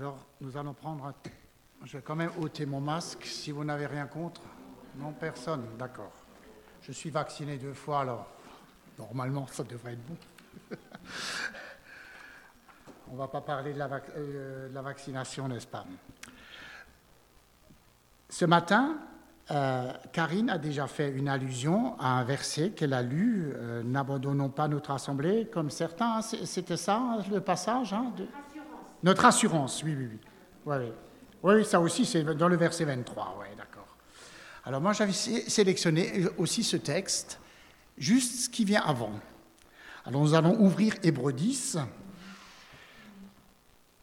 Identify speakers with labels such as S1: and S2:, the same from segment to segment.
S1: Alors, nous allons prendre. Je vais quand même ôter mon masque si vous n'avez rien contre. Non, personne, d'accord. Je suis vacciné deux fois, alors normalement, ça devrait être bon. On ne va pas parler de la, euh, de la vaccination, n'est-ce pas? Ce matin, euh, Karine a déjà fait une allusion à un verset qu'elle a lu euh, N'abandonnons pas notre assemblée, comme certains. C'était ça le passage hein. Notre assurance, oui, oui, oui. Oui, oui. ça aussi, c'est dans le verset 23, oui, d'accord. Alors moi, j'avais sélectionné aussi ce texte, juste ce qui vient avant. Alors nous allons ouvrir Hébreu 10,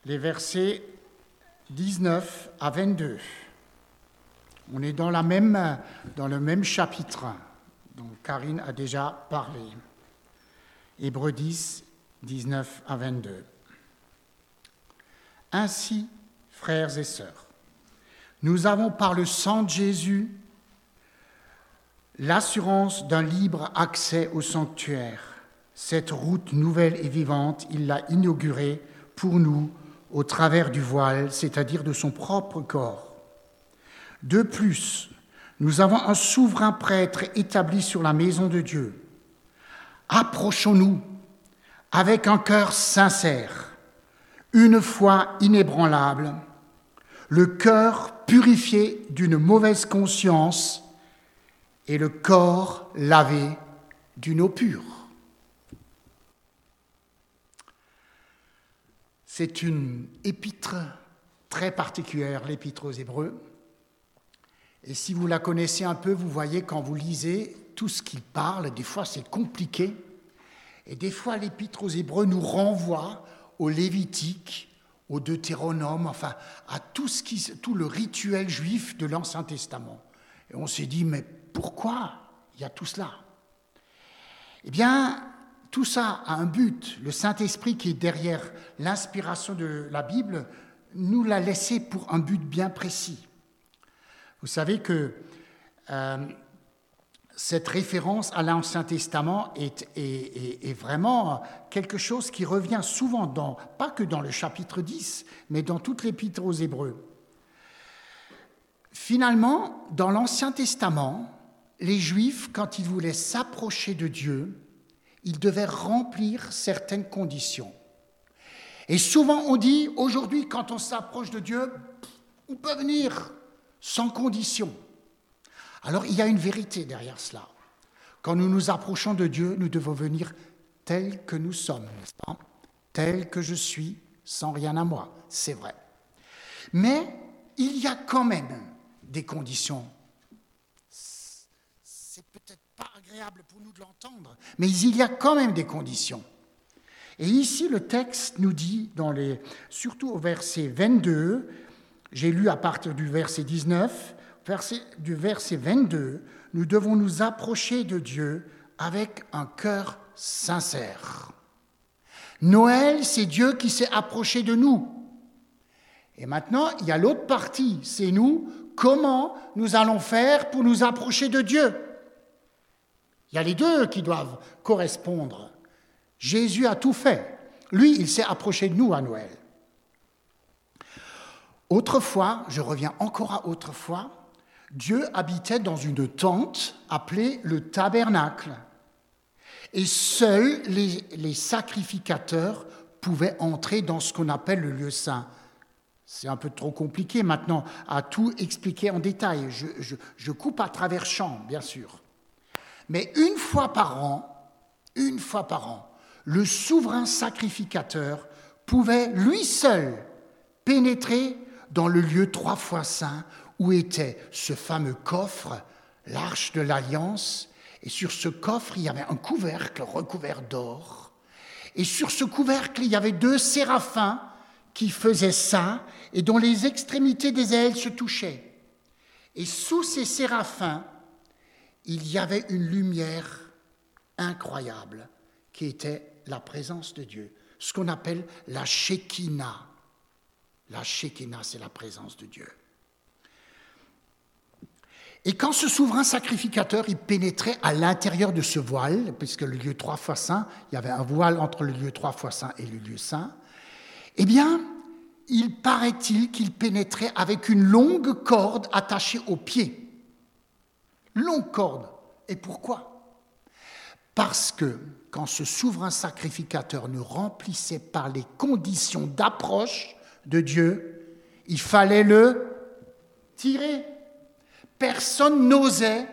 S1: les versets 19 à 22. On est dans, même, dans le même chapitre dont Karine a déjà parlé. Hébreux 10, 19 à 22. Ainsi, frères et sœurs, nous avons par le sang de Jésus l'assurance d'un libre accès au sanctuaire. Cette route nouvelle et vivante, il l'a inaugurée pour nous au travers du voile, c'est-à-dire de son propre corps de plus, nous avons un souverain prêtre établi sur la maison de Dieu. Approchons-nous avec un cœur sincère, une foi inébranlable, le cœur purifié d'une mauvaise conscience et le corps lavé d'une eau pure. C'est une épître très particulière, l'épître aux Hébreux. Et si vous la connaissez un peu, vous voyez quand vous lisez tout ce qu'il parle, des fois c'est compliqué. Et des fois l'épître aux Hébreux nous renvoie au Lévitique, au Deutéronome, enfin à tout, ce qui, tout le rituel juif de l'Ancien Testament. Et on s'est dit, mais pourquoi il y a tout cela? Eh bien, tout ça a un but. Le Saint-Esprit qui est derrière l'inspiration de la Bible nous l'a laissé pour un but bien précis. Vous savez que euh, cette référence à l'Ancien Testament est, est, vraiment quelque chose qui revient souvent, dans, pas que dans le chapitre 10, mais dans toute l'épître aux Hébreux. Finalement, dans l'Ancien Testament, les Juifs, quand ils voulaient s'approcher de Dieu, ils devaient remplir certaines conditions. Et souvent on dit, aujourd'hui, quand on s'approche de Dieu, on peut venir sans condition. Alors il y a une vérité derrière cela. Quand nous nous approchons de Dieu, nous devons venir tels que nous sommes, n'est-ce pas? Tel que je suis, sans rien à moi, c'est vrai. Mais il y a quand même des conditions. C'est peut-être pas agréable pour nous de l'entendre, mais il y a quand même des conditions. Et ici, le texte nous dit, dans les, surtout au verset 22, j'ai lu à partir du verset 19, verset, du verset 22, nous devons nous approcher de Dieu avec un cœur sincère. Noël, c'est Dieu qui s'est approché de nous. Et maintenant, il y a l'autre partie, c'est nous, comment nous allons faire pour nous approcher de Dieu? Il y a les deux qui doivent correspondre. Jésus a tout fait. Lui, il s'est approché de nous à Noël. Autrefois, je reviens encore à autrefois, Dieu habitait dans une tente appelée le tabernacle. Et seuls les, sacrificateurs pouvaient entrer dans ce qu'on appelle le lieu saint. C'est un peu trop compliqué maintenant à tout expliquer en détail. Je, je coupe à travers champ, bien sûr. Mais une fois par an, une fois par an, le souverain sacrificateur pouvait lui seul pénétrer dans le lieu trois fois saint où était ce fameux coffre, l'arche de l'alliance, et sur ce coffre, il y avait un couvercle recouvert d'or. Et sur ce couvercle, il y avait deux séraphins qui faisaient ça et dont les extrémités des ailes se touchaient. Et sous ces séraphins, il y avait une lumière incroyable qui était la présence de Dieu, ce qu'on appelle la Shekinah. La Shekinah, c'est la présence de Dieu. Et quand ce souverain sacrificateur, il pénétrait à l'intérieur de ce voile, puisque le lieu trois fois saint, il y avait un voile entre le lieu trois fois saint et le lieu saint, eh bien, il paraît-il qu'il pénétrait avec une longue corde attachée au pied. Longue corde. Et pourquoi? Parce que quand ce souverain sacrificateur ne remplissait pas les conditions d'approche de Dieu, il fallait le tirer. Personne n'osait,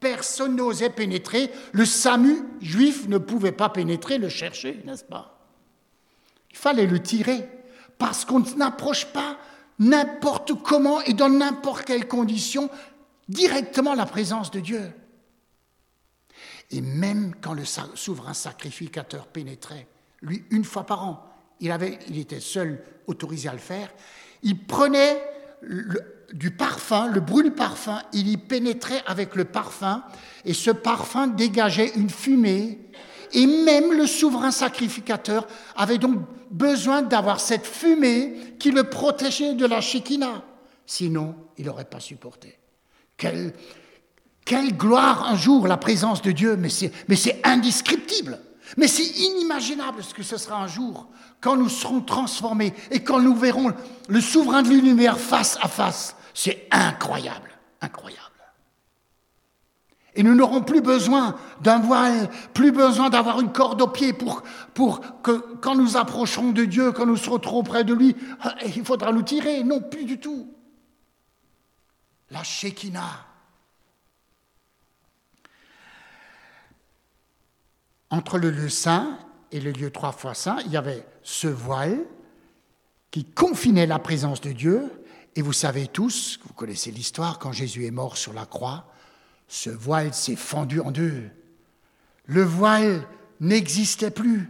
S1: personne n'osait pénétrer. Le SAMU juif ne pouvait pas pénétrer, le chercher, n'est-ce pas? Il fallait le tirer parce qu'on n'approche pas n'importe comment et dans n'importe quelle condition directement la présence de Dieu. Et même quand le souverain sacrificateur pénétrait, lui, une fois par an, il, avait, il était seul autorisé à le faire, il prenait du parfum, le brûle parfum, il y pénétrait avec le parfum, et ce parfum dégageait une fumée, et même le souverain sacrificateur avait donc besoin d'avoir cette fumée qui le protégeait de la Shekinah. Sinon, il n'aurait pas supporté. Quelle, quelle gloire un jour, la présence de Dieu, mais c'est indescriptible. Mais c'est inimaginable ce que ce sera un jour, quand nous serons transformés et quand nous verrons le souverain de l'univers face à face. C'est incroyable, incroyable. Et nous n'aurons plus besoin d'un voile, plus besoin d'avoir une corde au pied pour, pour que quand nous approcherons de Dieu, quand nous serons trop près de lui, il faudra nous tirer. Non, plus du tout. La Shekinah. Entre le lieu saint et le lieu trois fois saint, il y avait ce voile qui confinait la présence de Dieu. Et vous savez tous, vous connaissez l'histoire, quand Jésus est mort sur la croix, ce voile s'est fendu en deux. Le voile n'existait plus.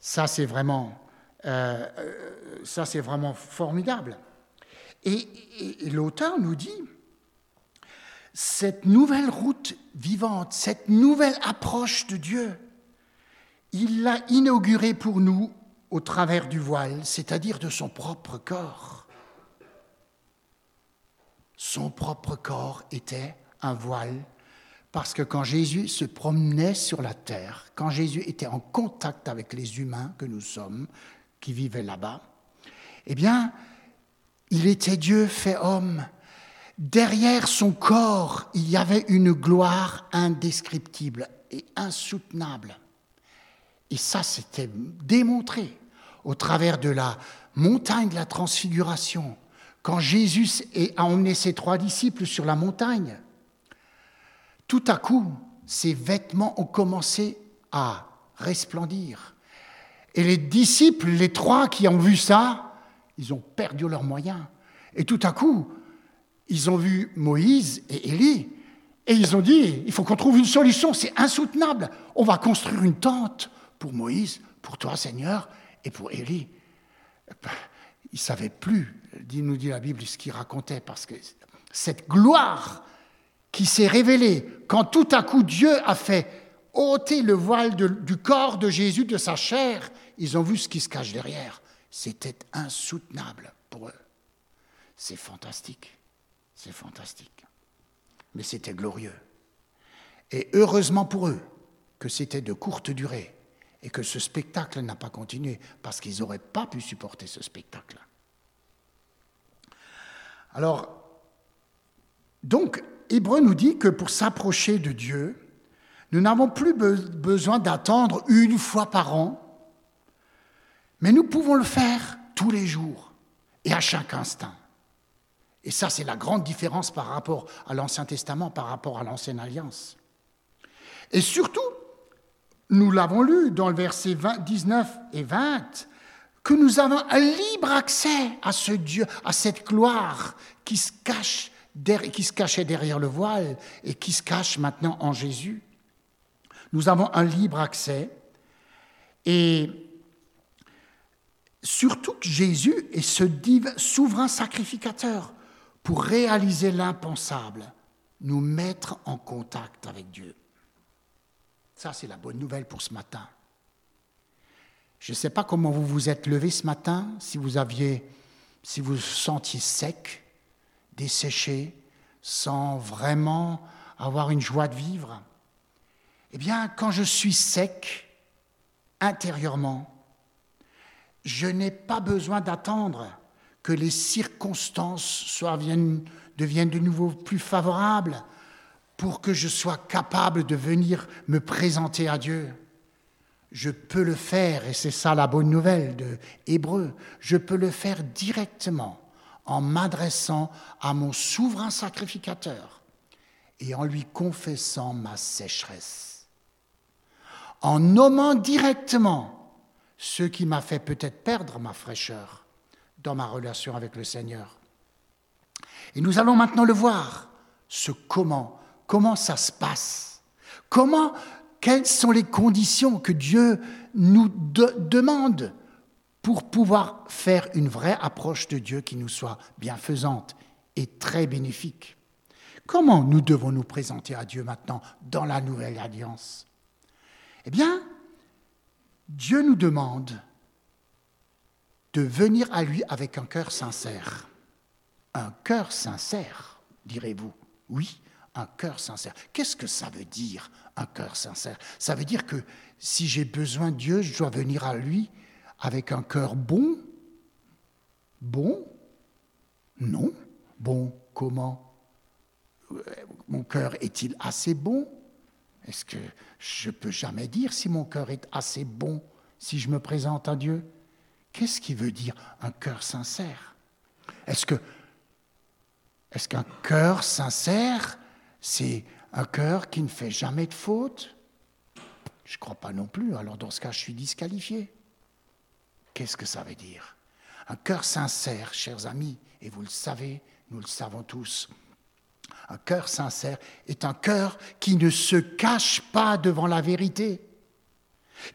S1: Ça, c'est vraiment, euh, euh, ça, c'est vraiment formidable. Et, et l'auteur nous dit, cette nouvelle route vivante, cette nouvelle approche de Dieu, il l'a inaugurée pour nous au travers du voile, c'est-à-dire de son propre corps. Son propre corps était un voile parce que quand Jésus se promenait sur la terre, quand Jésus était en contact avec les humains que nous sommes, qui vivaient là-bas, eh bien, il était Dieu fait homme. Derrière son corps, il y avait une gloire indescriptible et insoutenable. Et ça, c'était démontré au travers de la montagne de la transfiguration, quand Jésus a emmené ses trois disciples sur la montagne, tout à coup, ses vêtements ont commencé à resplendir. Et les disciples, les trois qui ont vu ça, ils ont perdu leurs moyens. Et tout à coup, ils ont vu Moïse et Élie, et ils ont dit, il faut qu'on trouve une solution, c'est insoutenable. On va construire une tente pour Moïse, pour toi Seigneur, et pour Élie. Ils ne savaient plus nous dit la Bible, ce qu'il racontait, parce que cette gloire qui s'est révélée quand tout à coup Dieu a fait ôter le voile du corps de Jésus, de sa chair, ils ont vu ce qui se cache derrière. C'était insoutenable pour eux. C'est fantastique, c'est fantastique. Mais c'était glorieux. Et heureusement pour eux que c'était de courte durée et que ce spectacle n'a pas continué, parce qu'ils n'auraient pas pu supporter ce spectacle. Alors, donc, Hébreu nous dit que pour s'approcher de Dieu, nous n'avons plus besoin d'attendre une fois par an, mais nous pouvons le faire tous les jours et à chaque instant. Et ça, c'est la grande différence par rapport à l'Ancien Testament, par rapport à l'Ancienne Alliance. Et surtout, nous l'avons lu dans le verset 19 et 20, que nous avons un libre accès à ce Dieu, à cette gloire qui se, cache, qui se cachait derrière le voile et qui se cache maintenant en Jésus. Nous avons un libre accès et surtout que Jésus est ce souverain sacrificateur pour réaliser l'impensable, nous mettre en contact avec Dieu. Ça, c'est la bonne nouvelle pour ce matin. Je ne sais pas comment vous vous êtes levé ce matin, si vous aviez, si vous vous sentiez sec, desséché, sans vraiment avoir une joie de vivre. Eh bien, quand je suis sec intérieurement, je n'ai pas besoin d'attendre que les circonstances soient, deviennent de nouveau plus favorables pour que je sois capable de venir me présenter à Dieu. Je peux le faire, et c'est ça la bonne nouvelle de Hébreu, je peux le faire directement en m'adressant à mon souverain sacrificateur et en lui confessant ma sécheresse, en nommant directement ce qui m'a fait peut-être perdre ma fraîcheur dans ma relation avec le Seigneur. Et nous allons maintenant le voir, ce comment, comment ça se passe, comment, quelles sont les conditions que Dieu nous demande pour pouvoir faire une vraie approche de Dieu qui nous soit bienfaisante et très bénéfique? Comment nous devons nous présenter à Dieu maintenant dans la nouvelle alliance? Eh bien, Dieu nous demande de venir à lui avec un cœur sincère. Un cœur sincère, direz-vous. Oui, un cœur sincère. Qu'est-ce que ça veut dire, un cœur sincère? Ça veut dire que si j'ai besoin de Dieu, je dois venir à lui avec un cœur bon? Bon? Non. Bon, comment? Mon cœur est-il assez bon? Est-ce que je peux jamais dire si mon cœur est assez bon si je me présente à Dieu? Qu'est-ce qui veut dire un cœur sincère? Est-ce que est-ce qu'un cœur sincère, c'est un cœur qui ne fait jamais de faute? Je ne crois pas non plus. Alors dans ce cas, je suis disqualifié. Qu'est-ce que ça veut dire? Un cœur sincère, chers amis, et vous le savez, nous le savons tous. Un cœur sincère est un cœur qui ne se cache pas devant la vérité,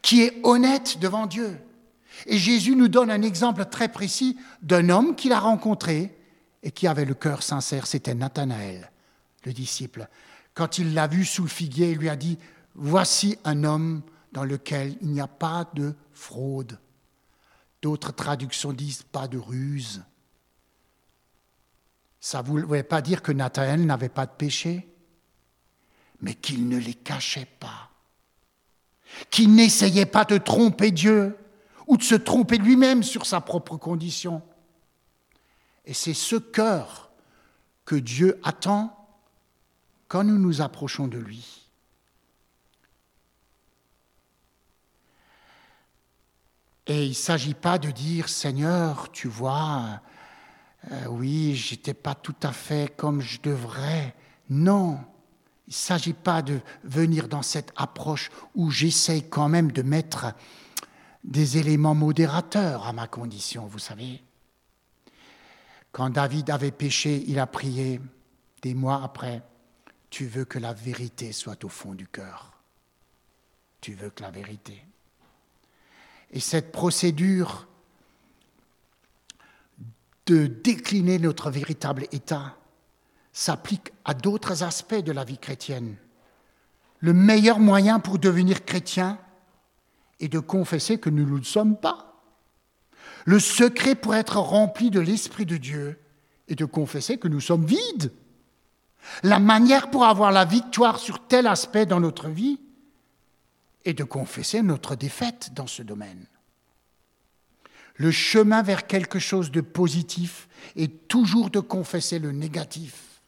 S1: qui est honnête devant Dieu. Et Jésus nous donne un exemple très précis d'un homme qu'il a rencontré et qui avait le cœur sincère, c'était Nathanaël, le disciple. Quand il l'a vu sous le figuier, il lui a dit, Voici un homme dans lequel il n'y a pas de fraude. D'autres traductions disent pas de ruse. Ça ne voulait pas dire que Nathanaël n'avait pas de péché, mais qu'il ne les cachait pas, qu'il n'essayait pas de tromper Dieu ou de se tromper lui-même sur sa propre condition. Et c'est ce cœur que Dieu attend quand nous nous approchons de lui. Et il ne s'agit pas de dire, Seigneur, tu vois, euh, oui, j'étais pas tout à fait comme je devrais. Non, il ne s'agit pas de venir dans cette approche où j'essaye quand même de mettre des éléments modérateurs à ma condition, vous savez. Quand David avait péché, il a prié des mois après, tu veux que la vérité soit au fond du cœur. Tu veux que la vérité. Et cette procédure de décliner notre véritable état s'applique à d'autres aspects de la vie chrétienne. Le meilleur moyen pour devenir chrétien est de confesser que nous ne le sommes pas. Le secret pour être rempli de l'Esprit de Dieu est de confesser que nous sommes vides. La manière pour avoir la victoire sur tel aspect dans notre vie et de confesser notre défaite dans ce domaine. Le chemin vers quelque chose de positif est toujours de confesser le négatif.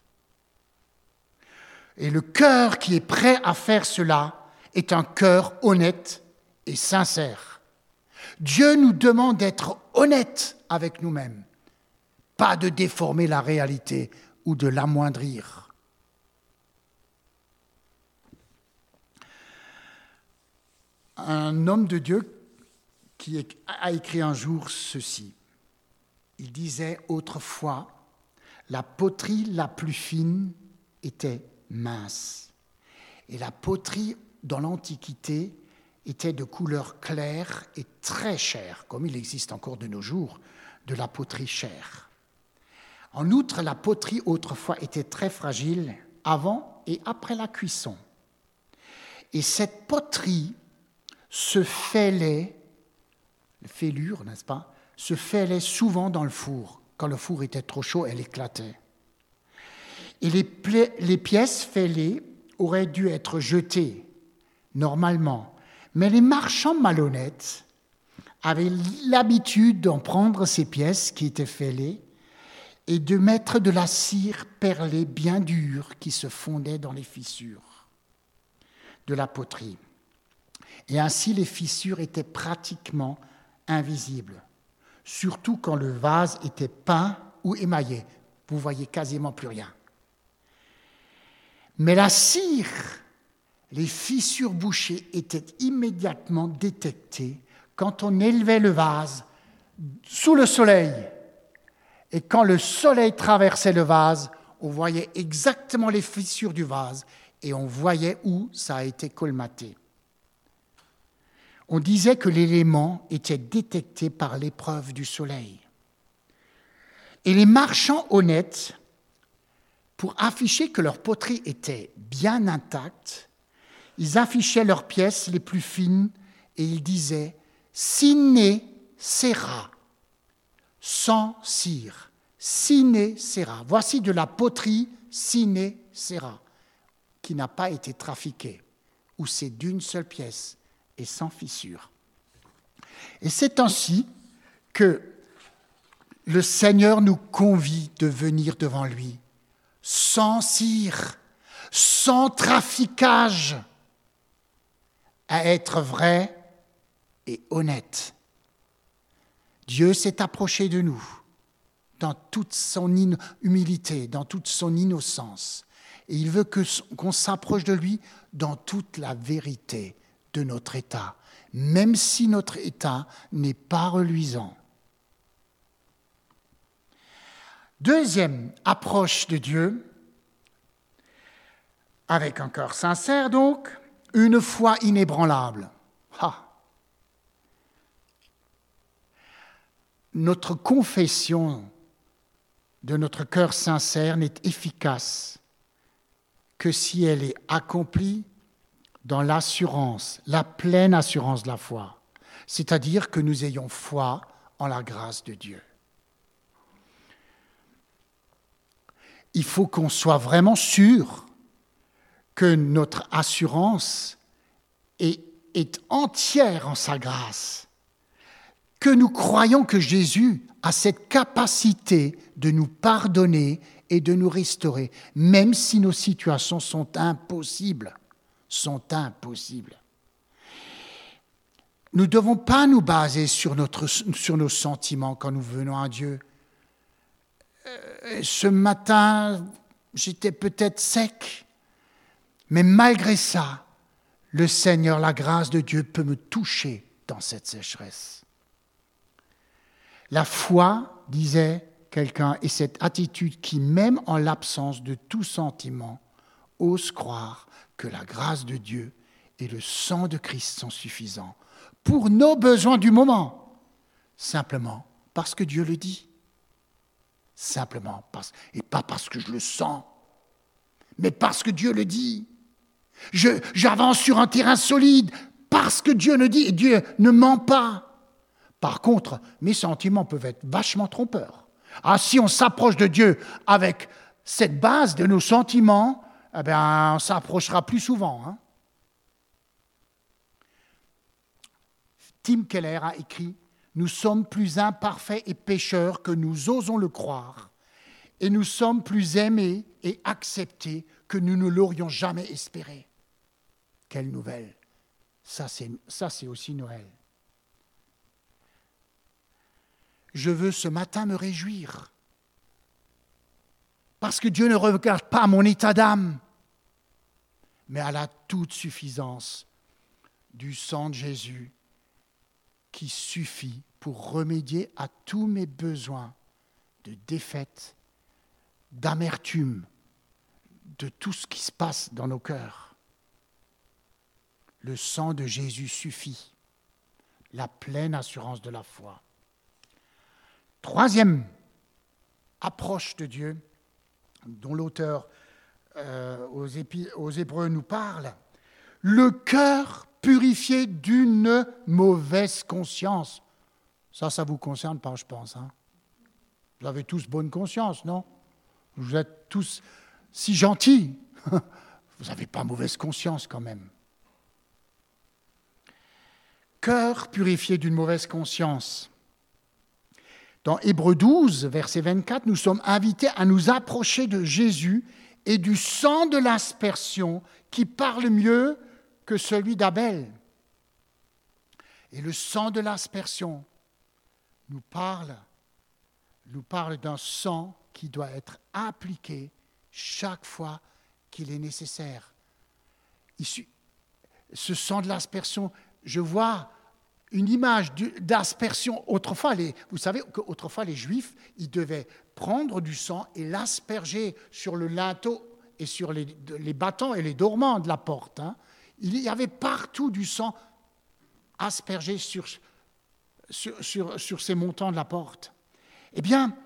S1: Et le cœur qui est prêt à faire cela est un cœur honnête et sincère. Dieu nous demande d'être honnêtes avec nous-mêmes, pas de déformer la réalité ou de l'amoindrir. un homme de Dieu qui a écrit un jour ceci. Il disait autrefois, la poterie la plus fine était mince. Et la poterie dans l'Antiquité était de couleur claire et très chère, comme il existe encore de nos jours, de la poterie chère. En outre, la poterie autrefois était très fragile avant et après la cuisson. Et cette poterie se fêlait, fêlure, n'est-ce pas, se fêlait souvent dans le four. Quand le four était trop chaud, elle éclatait. Et les, les pièces fêlées auraient dû être jetées, normalement. Mais les marchands malhonnêtes avait l'habitude d'en prendre ces pièces qui étaient fêlées et de mettre de la cire perlée bien dure qui se fondait dans les fissures de la poterie. Et ainsi les fissures étaient pratiquement invisibles, surtout quand le vase était peint ou émaillé. Vous voyez quasiment plus rien. Mais la cire, les fissures bouchées étaient immédiatement détectées quand on élevait le vase sous le soleil. Et quand le soleil traversait le vase, on voyait exactement les fissures du vase et on voyait où ça a été colmaté. On disait que l'élément était détecté par l'épreuve du soleil. Et les marchands honnêtes, pour afficher que leur poterie était bien intacte, ils affichaient leurs pièces les plus fines et ils disaient Sine sera, sans cire. Sine sera. Voici de la poterie sine sera, qui n'a pas été trafiquée, où c'est d'une seule pièce et sans fissure. Et c'est ainsi que le Seigneur nous convie de venir devant lui, sans cire, sans traficage, à être vrai et honnête. Dieu s'est approché de nous dans toute son humilité, dans toute son innocence. Et il veut qu'on s'approche de lui dans toute la vérité de notre état, même si notre état n'est pas reluisant. Deuxième approche de Dieu, avec un cœur sincère donc, une foi inébranlable. Notre confession de notre cœur sincère n'est efficace que si elle est accomplie dans l'assurance, la pleine assurance de la foi, c'est-à-dire que nous ayons foi en la grâce de Dieu. Il faut qu'on soit vraiment sûr que notre assurance est, entière en sa grâce, que nous croyons que Jésus a cette capacité de nous pardonner et de nous restaurer, même si nos situations sont impossibles, sont impossibles. Nous ne devons pas nous baser sur nos sentiments quand nous venons à Dieu. Euh, ce matin, j'étais peut-être sec, mais malgré ça, le Seigneur, la grâce de Dieu peut me toucher dans cette sécheresse. La foi, disait quelqu'un, est cette attitude qui, même en l'absence de tout sentiment, ose croire que la grâce de Dieu et le sang de Christ sont suffisants pour nos besoins du moment, simplement parce que Dieu le dit. Simplement, parce, et pas parce que je le sens, mais parce que Dieu le dit. J'avance sur un terrain solide parce que Dieu le dit Dieu ne ment pas. Par contre, mes sentiments peuvent être vachement trompeurs. Ah, si on s'approche de Dieu avec cette base de nos sentiments, eh bien, on s'approchera plus souvent. Hein. Tim Keller a écrit Nous sommes plus imparfaits et pécheurs que nous osons le croire, et nous sommes plus aimés et acceptés que nous ne l'aurions jamais espéré. Quelle nouvelle Ça, c'est aussi Noël. Je veux ce matin me réjouir. Parce que Dieu ne regarde pas mon état d'âme, mais à la toute suffisance du sang de Jésus qui suffit pour remédier à tous mes besoins de défaite, d'amertume, de tout ce qui se passe dans nos cœurs. Le sang de Jésus suffit. La pleine assurance de la foi. Troisième approche de Dieu, dont l'auteur euh, aux, Hébreux nous parle, le cœur purifié d'une mauvaise conscience. Ça, ça vous concerne pas, je pense. Hein. vous avez tous bonne conscience, non? Vous êtes tous si gentils. Vous n'avez pas mauvaise conscience quand même. Cœur purifié d'une mauvaise conscience. Dans Hébreu 12, verset 24, nous sommes invités à nous approcher de Jésus et du sang de l'aspersion qui parle mieux que celui d'Abel. Et le sang de l'aspersion nous parle, nous parle d'un sang qui doit être appliqué chaque fois qu'il est nécessaire. Ce sang de l'aspersion, je vois une image d'aspersion. Autrefois, vous savez qu'autrefois, les Juifs, ils devaient prendre du sang et l'asperger sur le linteau et sur les, les, bâtons et les dormants de la porte. Hein. Il y avait partout du sang aspergé sur, sur, sur ces montants de la porte. Eh bien,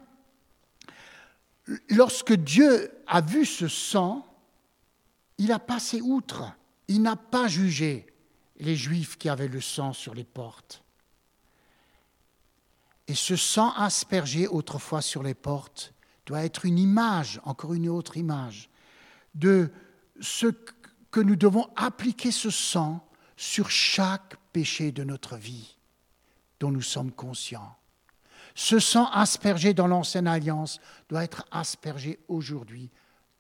S1: lorsque Dieu a vu ce sang, il a passé outre. Il n'a pas jugé les Juifs qui avaient le sang sur les portes. Et ce sang aspergé autrefois sur les portes doit être une image, encore une autre image, de ce que nous devons appliquer ce sang sur chaque péché de notre vie dont nous sommes conscients. Ce sang aspergé dans l'ancienne alliance doit être aspergé aujourd'hui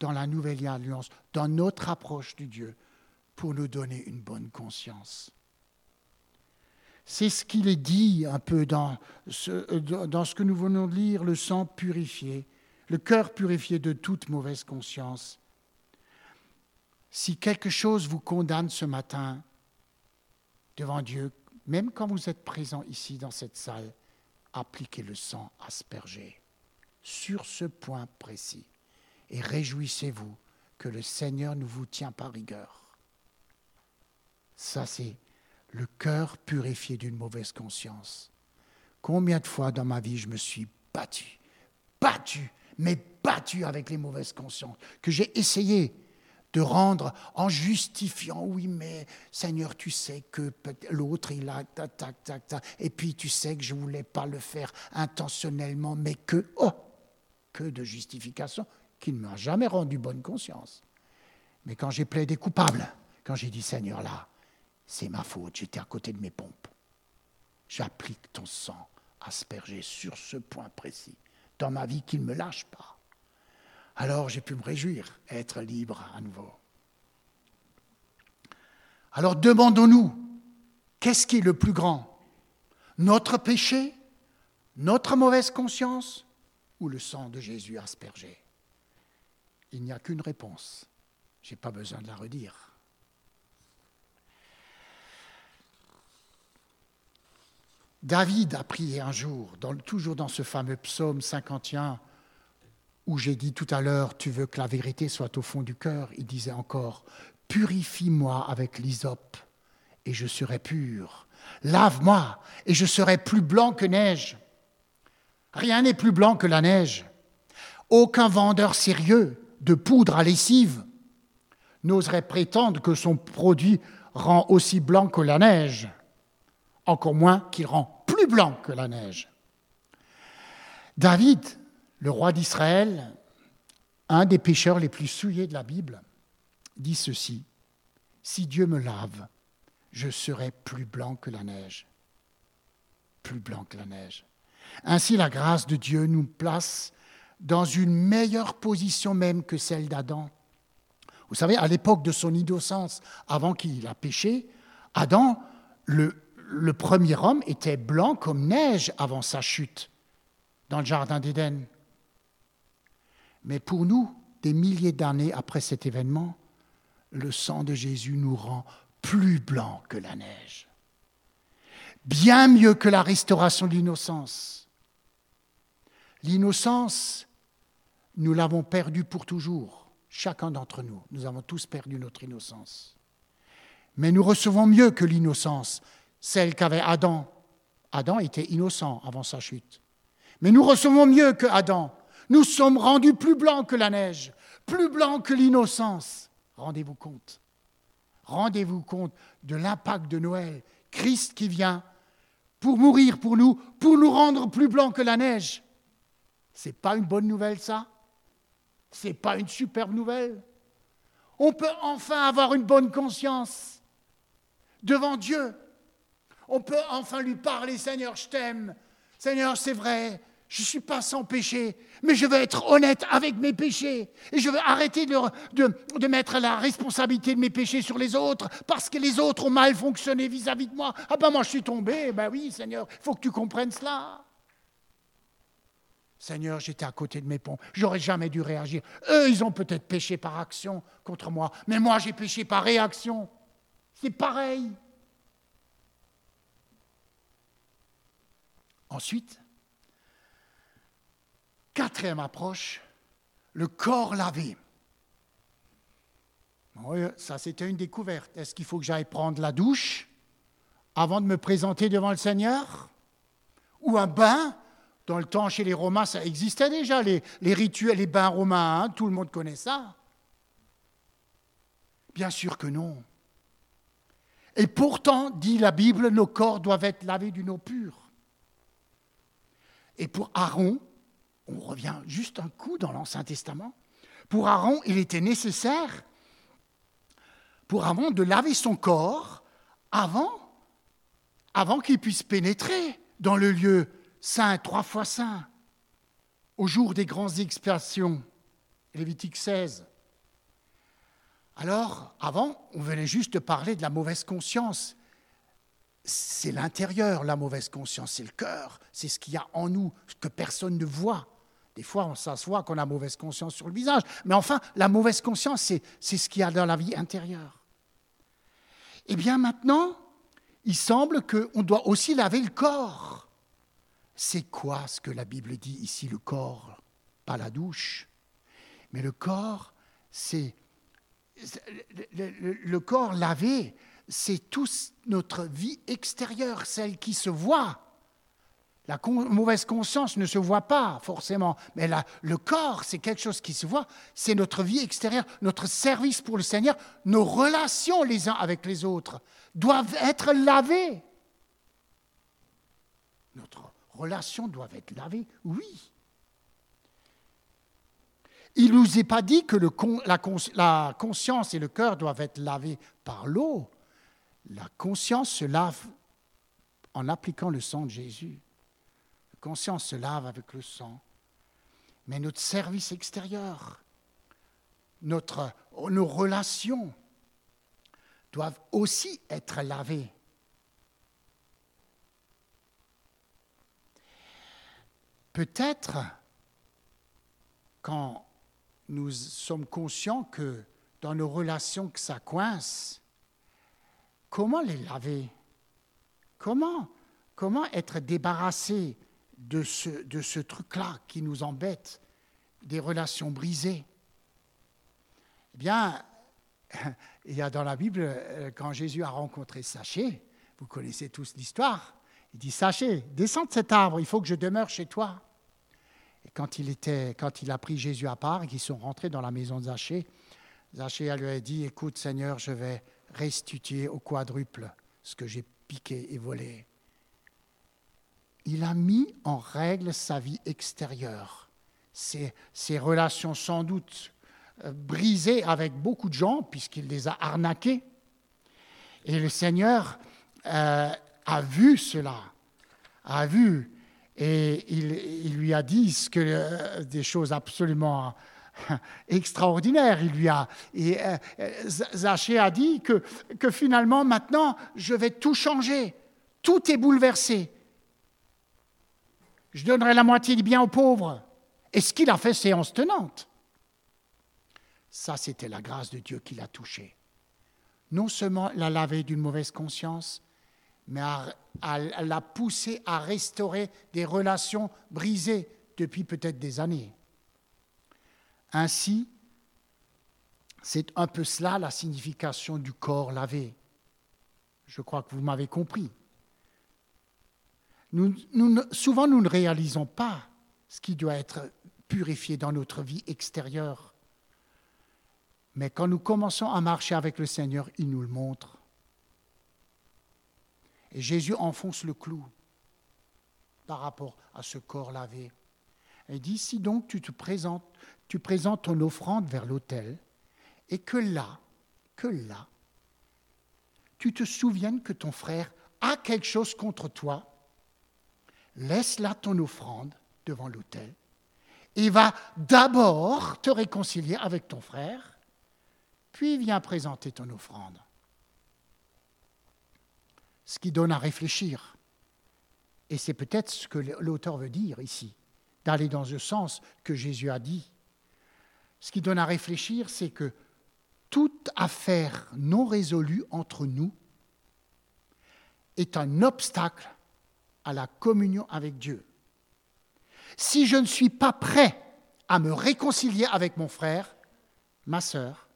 S1: dans la nouvelle alliance, dans notre approche du Dieu, pour nous donner une bonne conscience. C'est ce qu'il est dit un peu dans ce, que nous venons de lire, le sang purifié, le cœur purifié de toute mauvaise conscience. Si quelque chose vous condamne ce matin devant Dieu, même quand vous êtes présent ici dans cette salle, appliquez le sang aspergé sur ce point précis et réjouissez-vous que le Seigneur ne vous tient pas rigueur. Ça, c'est le cœur purifié d'une mauvaise conscience. Combien de fois dans ma vie je me suis battu, battu, mais battu avec les mauvaises consciences, que j'ai essayé de rendre en justifiant, oui, mais Seigneur, tu sais que l'autre, il a, tac, tac, tac, tac, et puis tu sais que je ne voulais pas le faire intentionnellement, mais que, oh, que de justification qui ne m'a jamais rendu bonne conscience. Mais quand j'ai plaidé coupable, quand j'ai dit Seigneur là, c'est ma faute, j'étais à côté de mes pompes. J'applique ton sang aspergé sur ce point précis dans ma vie qu'il ne me lâche pas. Alors j'ai pu me réjouir, être libre à nouveau. Alors demandons-nous, qu'est-ce qui est le plus grand? Notre péché? Notre mauvaise conscience? Ou le sang de Jésus aspergé? Il n'y a qu'une réponse. Je n'ai pas besoin de la redire. David a prié un jour, toujours dans ce fameux psaume 51, où j'ai dit tout à l'heure, tu veux que la vérité soit au fond du cœur, il disait encore, purifie-moi avec l'hysope, et je serai pur. Lave-moi, et je serai plus blanc que neige. Rien n'est plus blanc que la neige. Aucun vendeur sérieux de poudre à lessive n'oserait prétendre que son produit rend aussi blanc que la neige encore moins qu'il rend plus blanc que la neige. David, le roi d'Israël, un des pécheurs les plus souillés de la Bible, dit ceci, Si Dieu me lave, je serai plus blanc que la neige. Plus blanc que la neige. Ainsi la grâce de Dieu nous place dans une meilleure position même que celle d'Adam. Vous savez, à l'époque de son innocence, avant qu'il a péché, Adam, le, le premier homme était blanc comme neige avant sa chute dans le Jardin d'Éden. Mais pour nous, des milliers d'années après cet événement, le sang de Jésus nous rend plus blanc que la neige, bien mieux que la restauration de l'innocence. L'innocence, nous l'avons perdue pour toujours, chacun d'entre nous. Nous avons tous perdu notre innocence. Mais nous recevons mieux que l'innocence, celle qu'avait Adam. Adam était innocent avant sa chute. Mais nous recevons mieux que Adam. Nous sommes rendus plus blancs que la neige, plus blancs que l'innocence. Rendez-vous compte. Rendez-vous compte de l'impact de Noël. Christ qui vient pour mourir pour nous, pour nous rendre plus blancs que la neige. C'est pas une bonne nouvelle, ça? C'est pas une superbe nouvelle? On peut enfin avoir une bonne conscience devant Dieu On peut enfin lui parler, Seigneur, je t'aime. Seigneur, c'est vrai, je ne suis pas sans péché, mais je veux être honnête avec mes péchés. Et je veux arrêter de, mettre la responsabilité de mes péchés sur les autres, parce que les autres ont mal fonctionné vis-à-vis de moi. Ah ben moi je suis tombé, ben oui Seigneur, il faut que tu comprennes cela. Seigneur, j'étais à côté de mes ponts, j'aurais jamais dû réagir. Eux, ils ont peut-être péché par action contre moi, mais moi j'ai péché par réaction. C'est pareil. Ensuite, quatrième approche, le corps lavé. Oui, ça c'était une découverte. Est-ce qu'il faut que j'aille prendre la douche avant de me présenter devant le Seigneur? Ou un bain? Dans le temps, chez les Romains, ça existait déjà, les, rituels, les bains romains, hein, tout le monde connaît ça. Bien sûr que non. Et pourtant, dit la Bible, nos corps doivent être lavés d'une eau pure. Et pour Aaron, on revient juste un coup dans l'Ancien Testament, pour Aaron, il était nécessaire pour Aaron de laver son corps avant, avant qu'il puisse pénétrer dans le lieu saint, trois fois saint, au jour des grandes expiations. Lévitique 16. Alors, avant, on venait juste de parler de la mauvaise conscience c'est l'intérieur, la mauvaise conscience, c'est le cœur, c'est ce qu'il y a en nous, ce que personne ne voit. Des fois, on s'assoit qu'on a mauvaise conscience sur le visage, mais enfin, la mauvaise conscience, c'est, c'est ce qu'il y a dans la vie intérieure. Eh bien maintenant, il semble qu'on doit aussi laver le corps. C'est quoi ce que la Bible dit ici, le corps? Pas la douche, mais le corps, c'est le corps lavé, c'est toute notre vie extérieure, celle qui se voit. La mauvaise conscience ne se voit pas forcément, mais le corps, c'est quelque chose qui se voit. C'est notre vie extérieure, notre service pour le Seigneur, nos relations les uns avec les autres doivent être lavées. Notre relation doit être lavée, oui. Il ne nous est pas dit que la conscience et le cœur doivent être lavés par l'eau. La conscience se lave en appliquant le sang de Jésus. La conscience se lave avec le sang. Mais notre service extérieur, nos relations doivent aussi être lavées. Peut-être quand nous sommes conscients que dans nos relations que ça coince, comment les laver? Comment Comment être débarrassé de ce, truc-là qui nous embête, des relations brisées? Eh bien, il y a dans la Bible, euh, quand Jésus a rencontré Sachet, vous connaissez tous l'histoire, il dit Sachet, descends de cet arbre, il faut que je demeure chez toi. Et quand il, était, quand il a pris Jésus à part et qu'ils sont rentrés dans la maison de Zachée, Zachée lui a dit Écoute, Seigneur, je vais restituer au quadruple ce que j'ai piqué et volé. Il a mis en règle sa vie extérieure, ses, relations sans doute euh, brisées avec beaucoup de gens, puisqu'il les a arnaqués. Et le Seigneur euh, a vu cela, a vu, et il, lui a dit ce que, euh, des choses absolument extraordinaire. Il lui a, et, euh, Zachée a dit que, que finalement, maintenant, je vais tout changer. Tout est bouleversé. Je donnerai la moitié du bien aux pauvres. Et ce qu'il a fait séance tenante. Ça, c'était la grâce de Dieu qui l'a touché. Non seulement l'a lavé d'une mauvaise conscience, mais l'a poussé à restaurer des relations brisées depuis peut-être des années. Ainsi, c'est un peu cela la signification du corps lavé. Je crois que vous m'avez compris. souvent, nous ne réalisons pas ce qui doit être purifié dans notre vie extérieure. Mais quand nous commençons à marcher avec le Seigneur, il nous le montre. Et Jésus enfonce le clou par rapport à ce corps lavé. Il dit, si donc tu te présentes, tu présentes ton offrande vers l'autel, et que là, que là, tu te souviennes que ton frère a quelque chose contre toi, laisse là ton offrande devant l'autel et va d'abord te réconcilier avec ton frère, puis viens présenter ton offrande. Ce qui donne à réfléchir. Et c'est peut-être ce que l'auteur veut dire ici, d'aller dans le sens que Jésus a dit. Ce qui donne à réfléchir, c'est que toute affaire non résolue entre nous est un obstacle à la communion avec Dieu. Si je ne suis pas prêt à me réconcilier avec mon frère, ma sœur,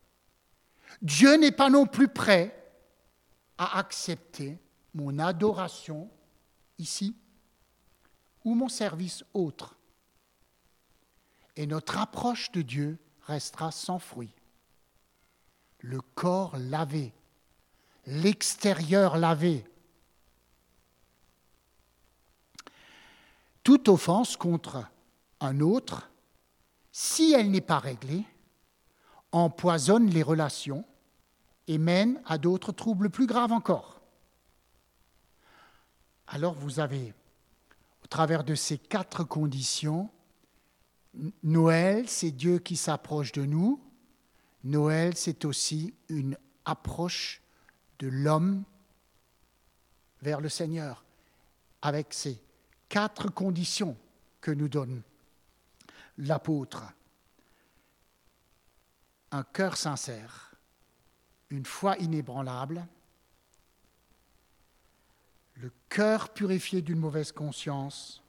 S1: Dieu n'est pas non plus prêt à accepter mon adoration ici ou mon service autre. Et notre approche de Dieu restera sans fruit. Le corps lavé, l'extérieur lavé, toute offense contre un autre, si elle n'est pas réglée, empoisonne les relations et mène à d'autres troubles plus graves encore. Alors vous avez, au travers de ces quatre conditions, Noël, c'est Dieu qui s'approche de nous. Noël, c'est aussi une approche de l'homme vers le Seigneur, avec ses quatre conditions que nous donne l'apôtre. Un cœur sincère, une foi inébranlable, le cœur purifié d'une mauvaise conscience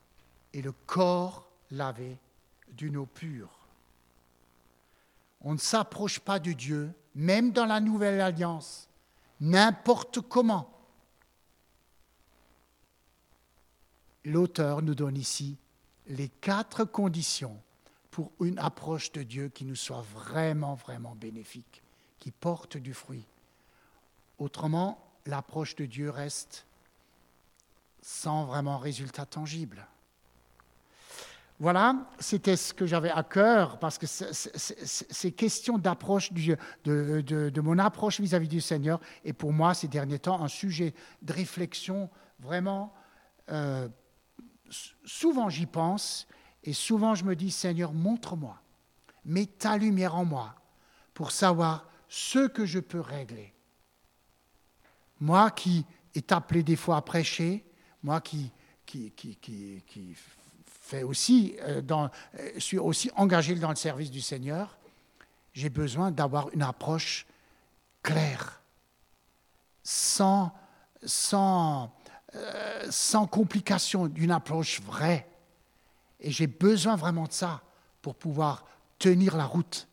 S1: et le corps lavé d'une eau pure. On ne s'approche pas de Dieu, même dans la nouvelle alliance, n'importe comment. l'auteur nous donne ici les quatre conditions pour une approche de Dieu qui nous soit vraiment, vraiment bénéfique, qui porte du fruit. Autrement, l'approche de Dieu reste sans vraiment résultat tangible. Voilà, c'était ce que j'avais à cœur, parce que ces questions d'approche de, mon approche vis-à-vis -vis du Seigneur est pour moi ces derniers temps un sujet de réflexion vraiment euh, souvent j'y pense et souvent je me dis, Seigneur, montre-moi, mets ta lumière en moi pour savoir ce que je peux régler. Moi qui est appelé des fois à prêcher, moi qui, qui aussi, euh, euh, suis aussi engagé dans le service du Seigneur, j'ai besoin d'avoir une approche claire, sans, euh, sans complication, d'une approche vraie. Et j'ai besoin vraiment de ça pour pouvoir tenir la route.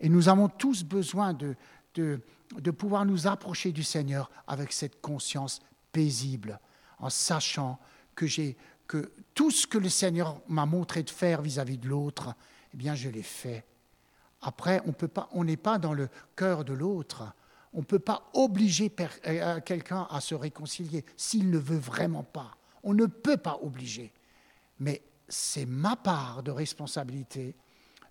S1: Et nous avons tous besoin de pouvoir nous approcher du Seigneur avec cette conscience paisible, en sachant que, j'ai, que tout ce que le Seigneur m'a montré de faire vis-à-vis de l'autre, eh bien, je l'ai fait. Après, on n'est pas dans le cœur de l'autre. On ne peut pas obliger euh, quelqu'un à se réconcilier s'il ne veut vraiment pas. On ne peut pas obliger. Mais c'est ma part de responsabilité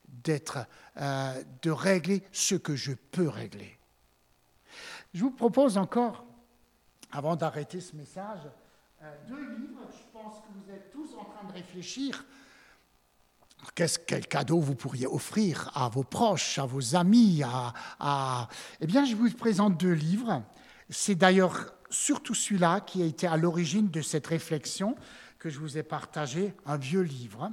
S1: d'être, euh, de régler ce que je peux régler. Je vous propose encore, avant d'arrêter ce message, euh, deux livres. Je pense que vous êtes tous en train de réfléchir Qu'est-ce, quel cadeau vous pourriez offrir à vos proches, à vos amis Eh bien, je vous présente deux livres. C'est d'ailleurs surtout celui-là qui a été à l'origine de cette réflexion que je vous ai partagé, un vieux livre,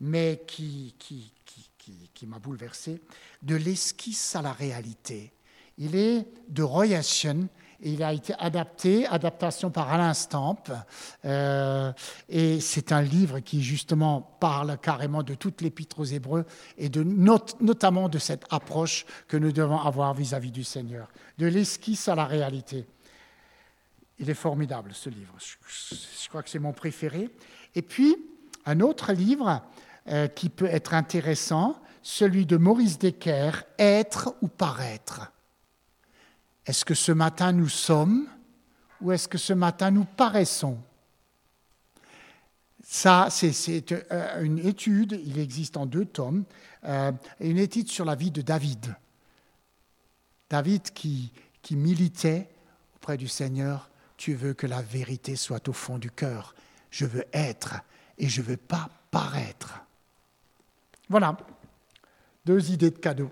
S1: mais qui, qui, qui, qui m'a bouleversé, de l'esquisse à la réalité. Il est de Roy Hession il a été adapté, adaptation par Alain Stamp. Euh, et c'est un livre qui justement parle carrément de toute l'épître aux Hébreux et de notamment de cette approche que nous devons avoir vis-à-vis du Seigneur, de l'esquisse à la réalité. Il est formidable ce livre. Je, crois que c'est mon préféré. Et puis un autre livre euh, qui peut être intéressant, celui de Maurice Decker, Être ou paraître. Est-ce que ce matin nous sommes ou est-ce que ce matin nous paraissons? Ça, c'est euh, une étude, il existe en deux tomes, euh, une étude sur la vie de David. David qui, qui militait auprès du Seigneur tu veux que la vérité soit au fond du cœur. Je veux être et je ne veux pas paraître. Voilà, deux idées de cadeaux.